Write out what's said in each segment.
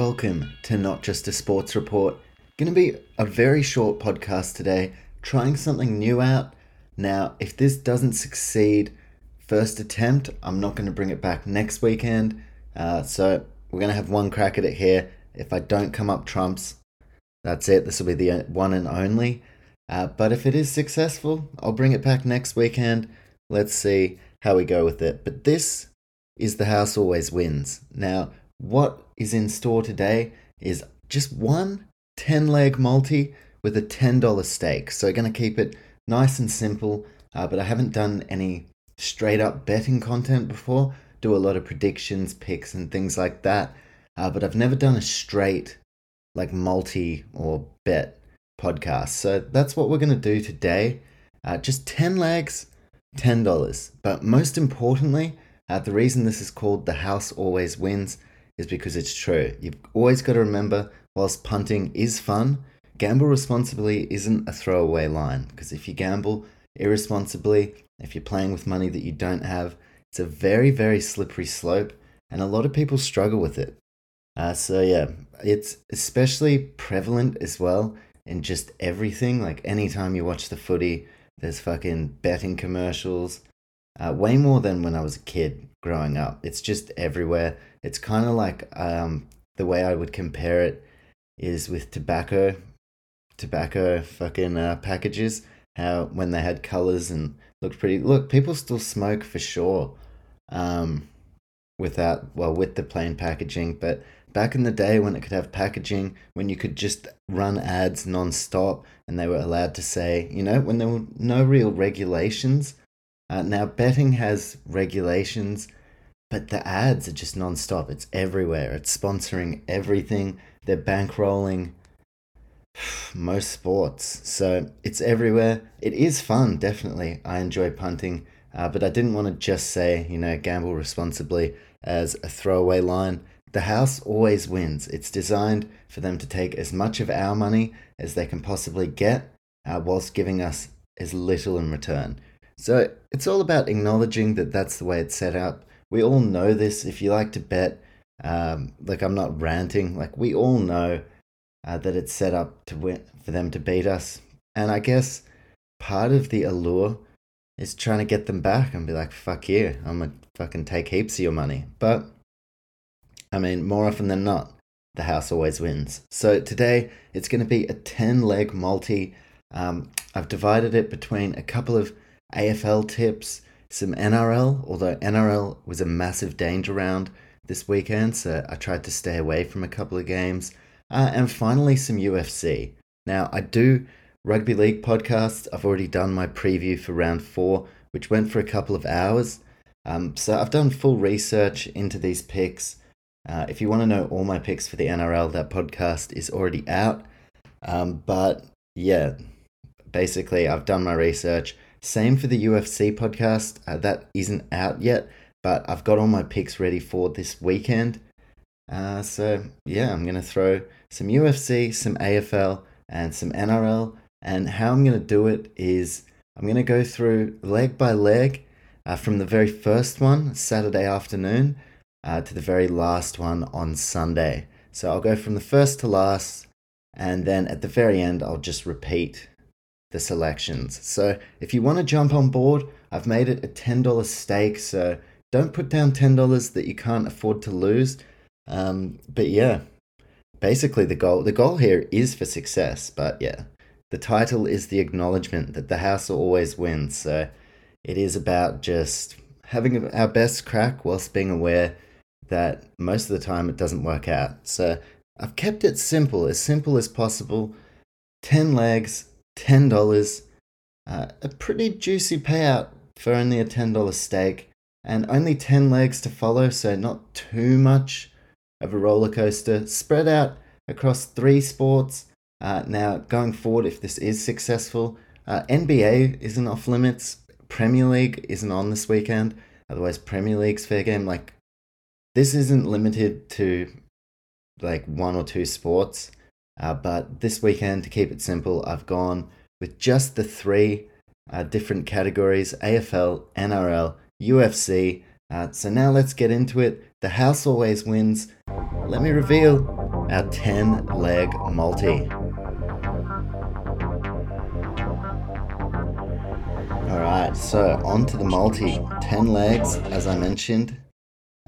Welcome to Not Just a Sports Report. Going to be a very short podcast today, trying something new out. Now, if this doesn't succeed, first attempt, I'm not going to bring it back next weekend. Uh, so we're going to have one crack at it here. If I don't come up trumps, that's it. This will be the one and only. Uh, but if it is successful, I'll bring it back next weekend. Let's see how we go with it. But this is the house always wins. Now, what is in store today is just one 10 leg multi with a $10 stake. So, going to keep it nice and simple, uh, but I haven't done any straight up betting content before. Do a lot of predictions, picks, and things like that. Uh, but I've never done a straight like multi or bet podcast. So that's what we're going to do today. Uh, just 10 legs, $10. But most importantly, uh, the reason this is called The House Always Wins is because it's true. You've always got to remember, whilst punting is fun, gamble responsibly isn't a throwaway line. Because if you gamble irresponsibly, if you're playing with money that you don't have, it's a very, very slippery slope, and a lot of people struggle with it. Uh, so, yeah, it's especially prevalent as well in just everything. Like, anytime you watch the footy, there's fucking betting commercials. Uh, way more than when I was a kid growing up. It's just everywhere. It's kind of like um, the way I would compare it is with tobacco, tobacco fucking uh, packages. How when they had colors and looked pretty. Look, people still smoke for sure, um, without well with the plain packaging. But back in the day when it could have packaging, when you could just run ads non-stop and they were allowed to say, you know, when there were no real regulations. Uh, now betting has regulations but the ads are just non-stop. It's everywhere. It's sponsoring everything. They're bankrolling most sports. So it's everywhere. It is fun definitely. I enjoy punting uh, but i didn't want to just say you know gamble responsibly as a throwaway line. The house always wins. It's designed for them to take as much of our money as they can possibly get uh, whilst giving us as little in return. So it's all about acknowledging that that's the way it's set up we all know this. If you like to bet, um, like I'm not ranting, like we all know uh, that it's set up to win for them to beat us. And I guess part of the allure is trying to get them back and be like, fuck you, I'm gonna fucking take heaps of your money. But I mean, more often than not, the house always wins. So today it's going to be a 10 leg multi. Um, I've divided it between a couple of AFL tips some NRL, although NRL was a massive danger round this weekend, so I tried to stay away from a couple of games. Uh, and finally, some UFC. Now, I do rugby league podcasts. I've already done my preview for round four, which went for a couple of hours. Um, so I've done full research into these picks. Uh, if you want to know all my picks for the NRL, that podcast is already out. Um, but yeah, basically, I've done my research. Same for the UFC podcast. Uh, that isn't out yet, but I've got all my picks ready for this weekend. Uh, so, yeah, I'm going to throw some UFC, some AFL, and some NRL. And how I'm going to do it is I'm going to go through leg by leg uh, from the very first one, Saturday afternoon, uh, to the very last one on Sunday. So I'll go from the first to last, and then at the very end, I'll just repeat the selections. So if you want to jump on board, I've made it a $10 stake. So don't put down $10 that you can't afford to lose. Um, but yeah, basically the goal the goal here is for success. But yeah, the title is the acknowledgement that the house always wins. So it is about just having our best crack whilst being aware that most of the time it doesn't work out. So I've kept it simple, as simple as possible. 10 legs, $10. Uh, a pretty juicy payout for only a $10 stake, and only 10 legs to follow, so not too much of a roller coaster. Spread out across three sports. Uh, now, going forward, if this is successful, uh, NBA isn't off limits. Premier League isn't on this weekend. Otherwise, Premier League's fair game. Like, this isn't limited to like one or two sports. Uh, but this weekend, to keep it simple, I've gone with just the three uh, different categories AFL, NRL, UFC. Uh, so now let's get into it. The house always wins. Let me reveal our 10 leg multi. Alright, so on to the multi. 10 legs, as I mentioned.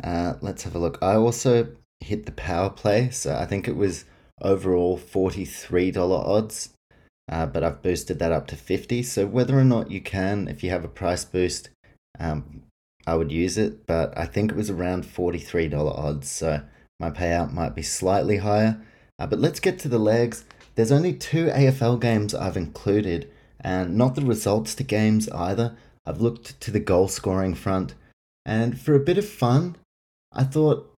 Uh, let's have a look. I also hit the power play, so I think it was overall $43 odds, uh, but I've boosted that up to 50 So whether or not you can, if you have a price boost, um, I would use it, but I think it was around $43 odds, so my payout might be slightly higher. Uh, but let's get to the legs. There's only two AFL games I've included, and not the results to games either. I've looked to the goal scoring front, and for a bit of fun, I thought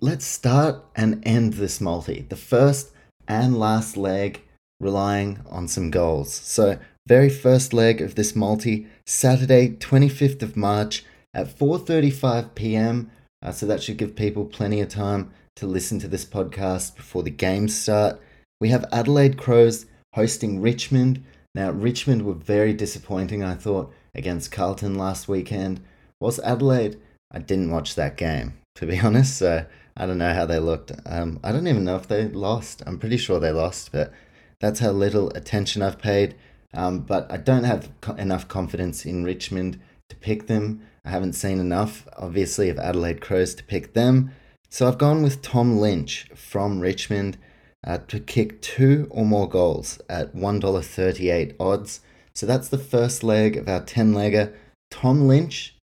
let's start and end this multi. The first and last leg relying on some goals. So, very first leg of this multi, Saturday, 25th of March at 4:35 p.m. Uh, so that should give people plenty of time to listen to this podcast before the games start. We have Adelaide Crows hosting Richmond. Now, Richmond were very disappointing, I thought, against Carlton last weekend. Whilst Adelaide, I didn't watch that game, to be honest. So I don't know how they looked. Um, I don't even know if they lost. I'm pretty sure they lost, but that's how little attention I've paid. Um, but I don't have co- enough confidence in Richmond to pick them. I haven't seen enough, obviously, of Adelaide Crows to pick them. So I've gone with Tom Lynch from Richmond uh, to kick two or more goals at $1.38 odds. So that's the first leg of our 10 legger. Tom Lynch,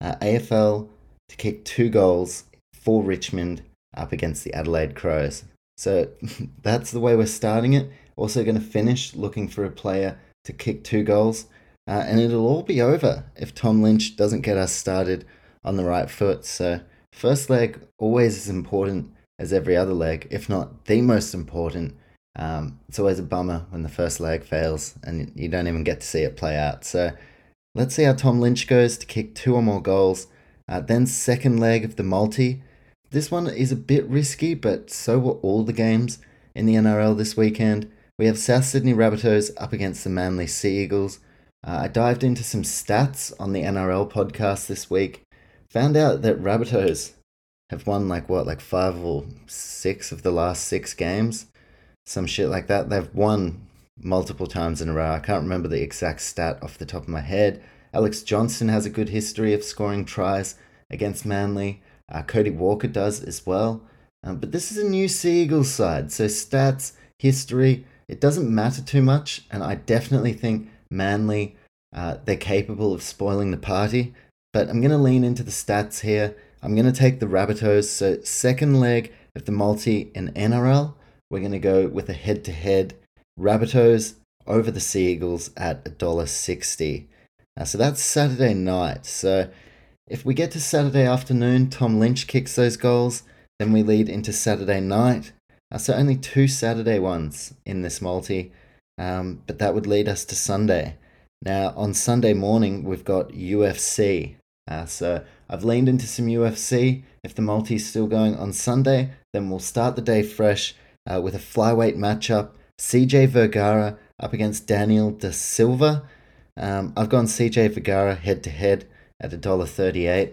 uh, AFL, to kick two goals for Richmond up against the Adelaide Crows. So that's the way we're starting it. Also, going to finish looking for a player to kick two goals. Uh, and it'll all be over if Tom Lynch doesn't get us started on the right foot. So, first leg always as important as every other leg, if not the most important. Um, it's always a bummer when the first leg fails and you don't even get to see it play out. So, let's see how Tom Lynch goes to kick two or more goals. Uh, then, second leg of the multi. This one is a bit risky, but so were all the games in the NRL this weekend. We have South Sydney Rabbitohs up against the Manly Sea Eagles. Uh, I dived into some stats on the NRL podcast this week. Found out that Rabbitohs have won like what, like five or six of the last six games? Some shit like that. They've won multiple times in a row. I can't remember the exact stat off the top of my head. Alex Johnson has a good history of scoring tries against Manly. Uh, Cody Walker does as well. Um, but this is a new Sea Eagles side, so stats, history, it doesn't matter too much. And I definitely think Manly, uh, they're capable of spoiling the party. But I'm going to lean into the stats here. I'm going to take the Rabbitohs. So, second leg of the multi in NRL, we're going to go with a head to head Rabbitohs over the Sea Eagles at $1.60. Uh, so that's Saturday night. So if we get to Saturday afternoon, Tom Lynch kicks those goals, then we lead into Saturday night. Uh, so only two Saturday ones in this multi, um, but that would lead us to Sunday. Now, on Sunday morning, we've got UFC. Uh, so I've leaned into some UFC. If the multi is still going on Sunday, then we'll start the day fresh uh, with a flyweight matchup. CJ Vergara up against Daniel Da Silva. Um, I've gone CJ Vergara head to head at $1.38.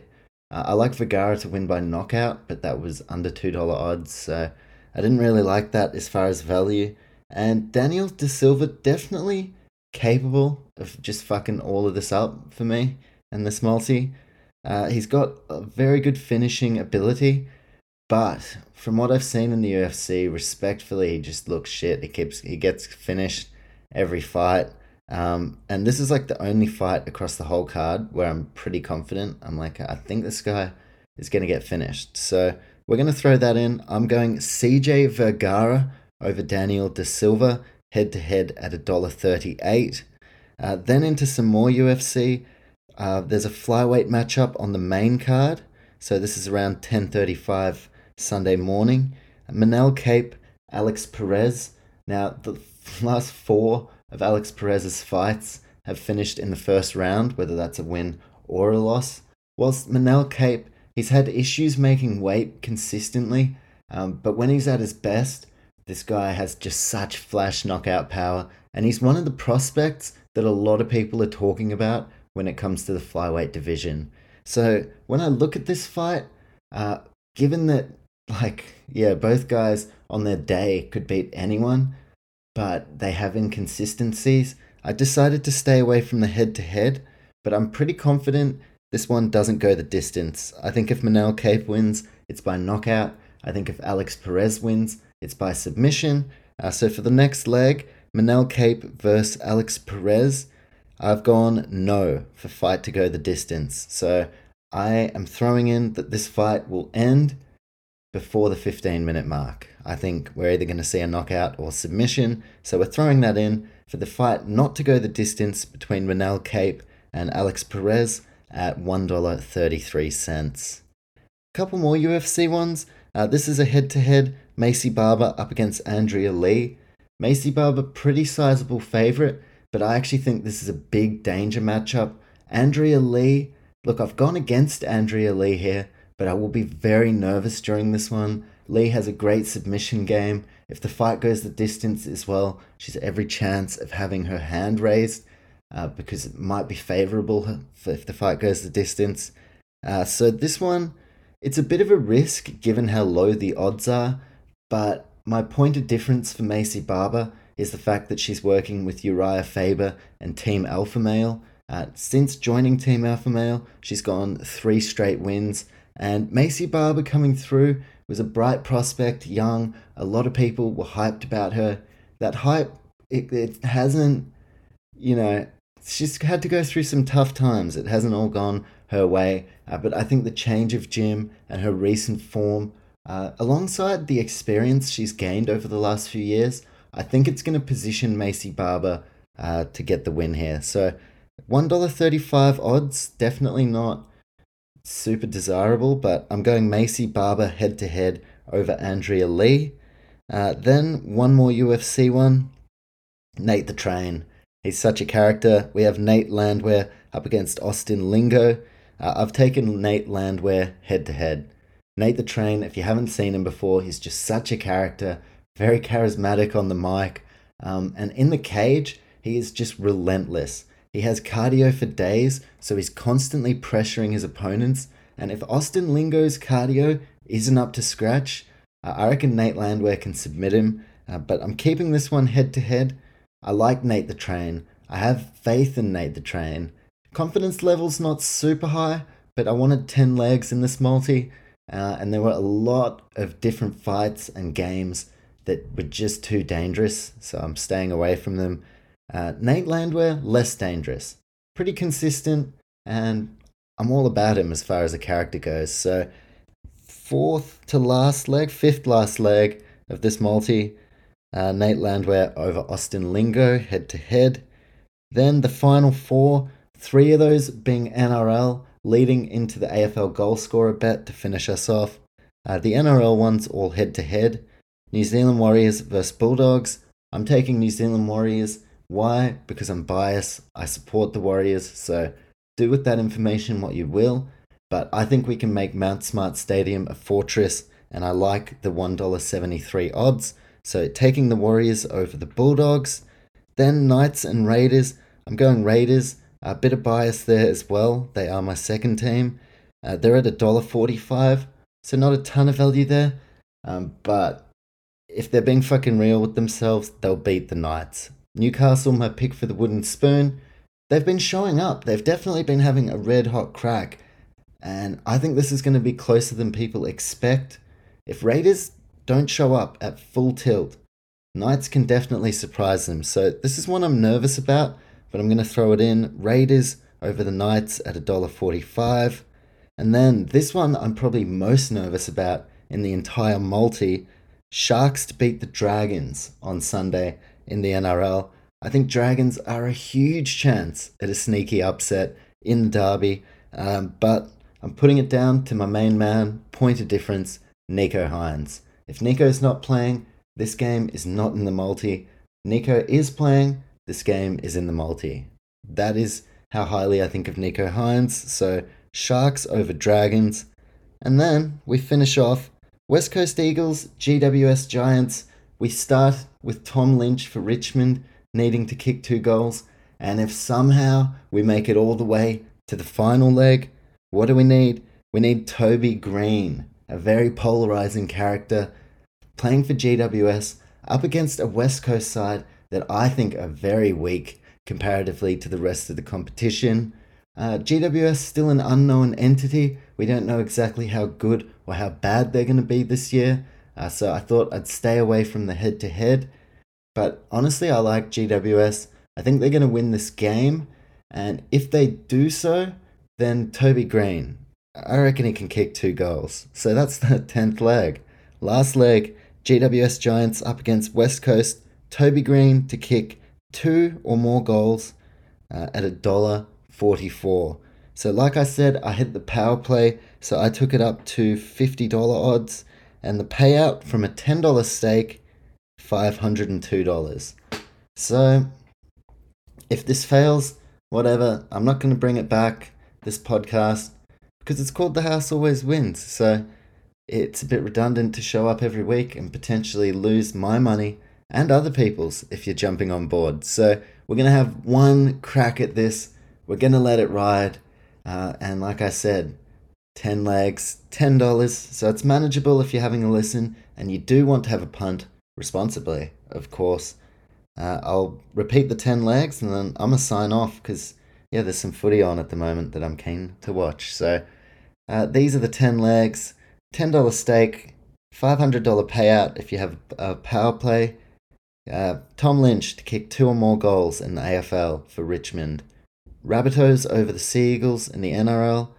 Uh, I like Vergara to win by knockout, but that was under $2 odds, so I didn't really like that as far as value. And Daniel De Silva definitely capable of just fucking all of this up for me and this multi. Uh, he's got a very good finishing ability, but from what I've seen in the UFC, respectfully, he just looks shit. He keeps he gets finished every fight. Um, and this is like the only fight across the whole card where I'm pretty confident. I'm like, I think this guy is going to get finished. So we're going to throw that in. I'm going CJ Vergara over Daniel De Silva head to head at $1.38. Uh, then into some more UFC. Uh, there's a flyweight matchup on the main card. So this is around 10:35 Sunday morning. Manel Kape, Alex Perez. Now, the last four of Alex Perez's fights have finished in the first round, whether that's a win or a loss. Whilst Manel Kape, he's had issues making weight consistently, um, but when he's at his best, this guy has just such flash knockout power, and he's one of the prospects that a lot of people are talking about when it comes to the flyweight division. So when I look at this fight, uh, given that, like, yeah, both guys on their day could beat anyone, but they have inconsistencies, I decided to stay away from the head to head. But I'm pretty confident this one doesn't go the distance. I think if Manel Kape wins, it's by knockout. I think if Alex Perez wins, it's by submission. Uh, so for the next leg, Manel Kape versus Alex Perez, I've gone no for fight to go the distance. So I am throwing in that this fight will end before the 15 minute mark. I think we're either going to see a knockout or submission. So we're throwing that in for the fight not to go the distance between Manel Kape and Alex Perez at $1.33. A Couple more UFC ones. Uh, this is a head to head Maycee Barber up against Andrea Lee. Maycee Barber, pretty sizable favorite, but I actually think this is a big danger matchup. Andrea Lee, look, I've gone against Andrea Lee here, but I will be very nervous during this one. Lee has a great submission game. If the fight goes the distance as well, she's every chance of having her hand raised uh, because it might be favorable if the fight goes the distance. Uh, so this one, it's a bit of a risk given how low the odds are, but my point of difference for Maycee Barber is the fact that she's working with Uriah Faber and Team Alpha Male. Uh, since joining Team Alpha Male, she's gone three straight wins, and Maycee Barber coming through was a bright prospect, young. A lot of people were hyped about her. That hype, it, it hasn't, you know, she's had to go through some tough times. It hasn't all gone her way, uh, but I think the change of gym and her recent form uh, alongside the experience she's gained over the last few years, I think it's going to position Maycee Barber uh, to get the win here. So, $1.35 odds, definitely not super desirable, but I'm going Maycee Barber head to head over Andrea Lee. Uh, then one more UFC one Nate the Train. He's such a character. We have Nate Landwehr up against Austin Lingo. Uh, I've taken Nate Landwehr head to head. Nate the Train, if you haven't seen him before, he's just such a character, very charismatic on the mic. Um, and in the cage, he is just relentless. He has cardio for days, so he's constantly pressuring his opponents. And if Austin Lingo's cardio isn't up to scratch, uh, I reckon Nate Landwehr can submit him. Uh, but I'm keeping this one head to head. I like Nate the Train. I have faith in Nate the Train. Confidence level's not super high, but I wanted 10 legs in this multi. Uh, and there were a lot of different fights and games that were just too dangerous, so I'm staying away from them. Uh, Nate Landwehr, less dangerous. Pretty consistent, and I'm all about him as far as a character goes. So, fourth to last leg, fifth last leg of this multi, uh, Nate Landwehr over Austin Lingo head to head. Then the final four, three of those being NRL, leading into the AFL goal scorer bet to finish us off. Uh, the NRL ones all head to head. New Zealand Warriors versus Bulldogs. I'm taking New Zealand Warriors. Why? Because I'm biased. I support the Warriors, so do with that information what you will. But I think we can make Mount Smart Stadium a fortress, and I like the $1.73 odds. So taking the Warriors over the Bulldogs. Then Knights and Raiders. I'm going Raiders. A bit of bias there as well. They are my second team. Uh, they're at a dollar forty-five, so not a ton of value there. Um, but if they're being fucking real with themselves, they'll beat the Knights. Newcastle, my pick for the wooden spoon. They've been showing up. They've definitely been having a red hot crack, and I think this is going to be closer than people expect. If Raiders don't show up at full tilt, Knights can definitely surprise them. So this is one I'm nervous about but I'm going to throw it in. Raiders over the Knights at $1.45. And then this one I'm probably most nervous about in the entire multi. Sharks to beat the Dragons on Sunday in the NRL. I think Dragons are a huge chance at a sneaky upset in the derby, um, but I'm putting it down to my main man, point of difference, Nicho Hynes. If Nicho's not playing, This game is not in the multi. Nicho is playing. This game is in the multi. That is how highly I think of Nicho Hynes. So Sharks over Dragons. And then we finish off West Coast Eagles, GWS Giants. We start with Tom Lynch for Richmond needing to kick two goals. And if somehow we make it all the way to the final leg, what do we need? We need Toby Greene, a very polarizing character, playing for GWS up against a West Coast side that I think are very weak comparatively to the rest of the competition. Uh, GWS still an unknown entity. We don't know exactly how good or how bad they're going to be this year. Uh, so I thought I'd stay away from the head to head. But honestly, I like GWS. I think they're going to win this game. And if they do so, then Toby Greene. I reckon he can kick two goals. So that's the 10th leg. Last leg, GWS Giants up against West Coast. Toby Greene to kick two or more goals uh, at a dollar 44. So, like I said, I hit the power play, so I took it up to $50 odds, and the payout from a $10 stake, $502. So, if this fails, whatever, I'm not going to bring it back, this podcast, because it's called The House Always Wins. So, it's a bit redundant to show up every week and potentially lose my money and other people's if you're jumping on board. So, we're going to have one crack at this. We're going to let it ride. Uh, and like I said, 10 legs, $10. So it's manageable if you're having a listen and you do want to have a punt responsibly, of course. Uh, I'll repeat the 10 legs and then I'm going to sign off because, yeah, there's some footy on at the moment that I'm keen to watch. So uh, these are the 10 legs $10 stake, $500 payout if you have a power play. Uh, Tom Lynch to kick two or more goals in the AFL for Richmond. Rabbitohs over the Sea Eagles in the NRL.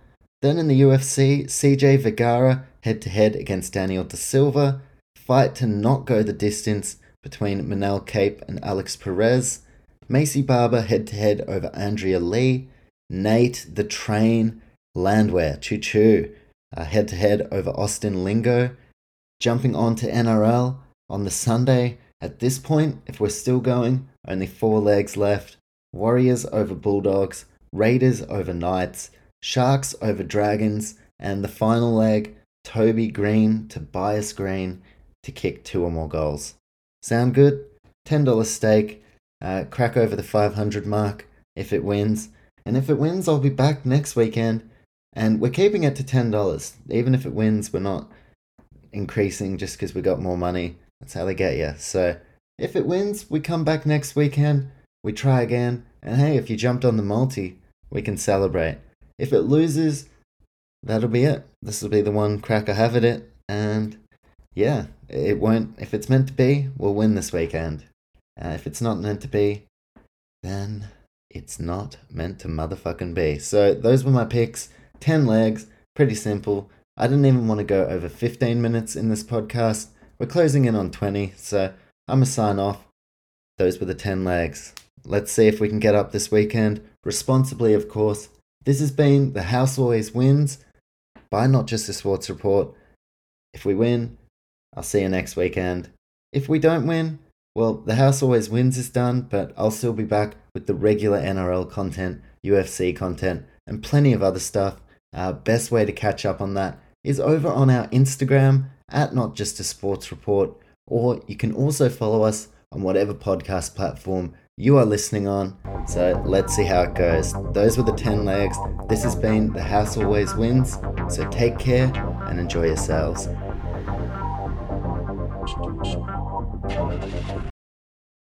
Then in the UFC, CJ Vergara head to head against Daniel Da Silva. Fight to not go the distance between Manel Kape and Alex Perez. Maycee Barber head to head over Andrea Lee. Nate the Train Landwehr, choo choo, uh, head to head over Austin Lingo. Jumping on to NRL on the Sunday. At this point, if we're still going, only four legs left. Warriors over Bulldogs, Raiders over Knights, Sharks over Dragons, and the final leg, Toby Greene to Bias Greene to kick two or more goals. Sound good? $10 stake, uh, crack over the 500 mark if it wins. And if it wins, I'll be back next weekend. And we're keeping it to $10. Even if it wins, we're not increasing just because we got more money. That's how they get you. So if it wins, we come back next weekend we try again, and hey, if you jumped on the multi, we can celebrate. If it loses, that'll be it. This will be the one crack I have at it, and yeah, it won't. If it's meant to be, we'll win this weekend. Uh, if it's not meant to be, then it's not meant to motherfucking be. So those were my picks. 10 legs, pretty simple. I didn't even want to go over 15 minutes in this podcast. We're closing in on 20, so I'm going to sign off. Those were the 10 legs. Let's see if we can get up this weekend, responsibly, of course. This has been The House Always Wins by Not Just a Sports Report. If we win, I'll see you next weekend. If we don't win, well, The House Always Wins is done, but I'll still be back with the regular NRL content, UFC content, and plenty of other stuff. Our best way to catch up on that is over on our Instagram at Not Just a Sports Report, or you can also follow us on whatever podcast platform you are listening on. So let's see how it goes. Those were the 10 legs. This has been The House Always Wins. So take care and enjoy yourselves.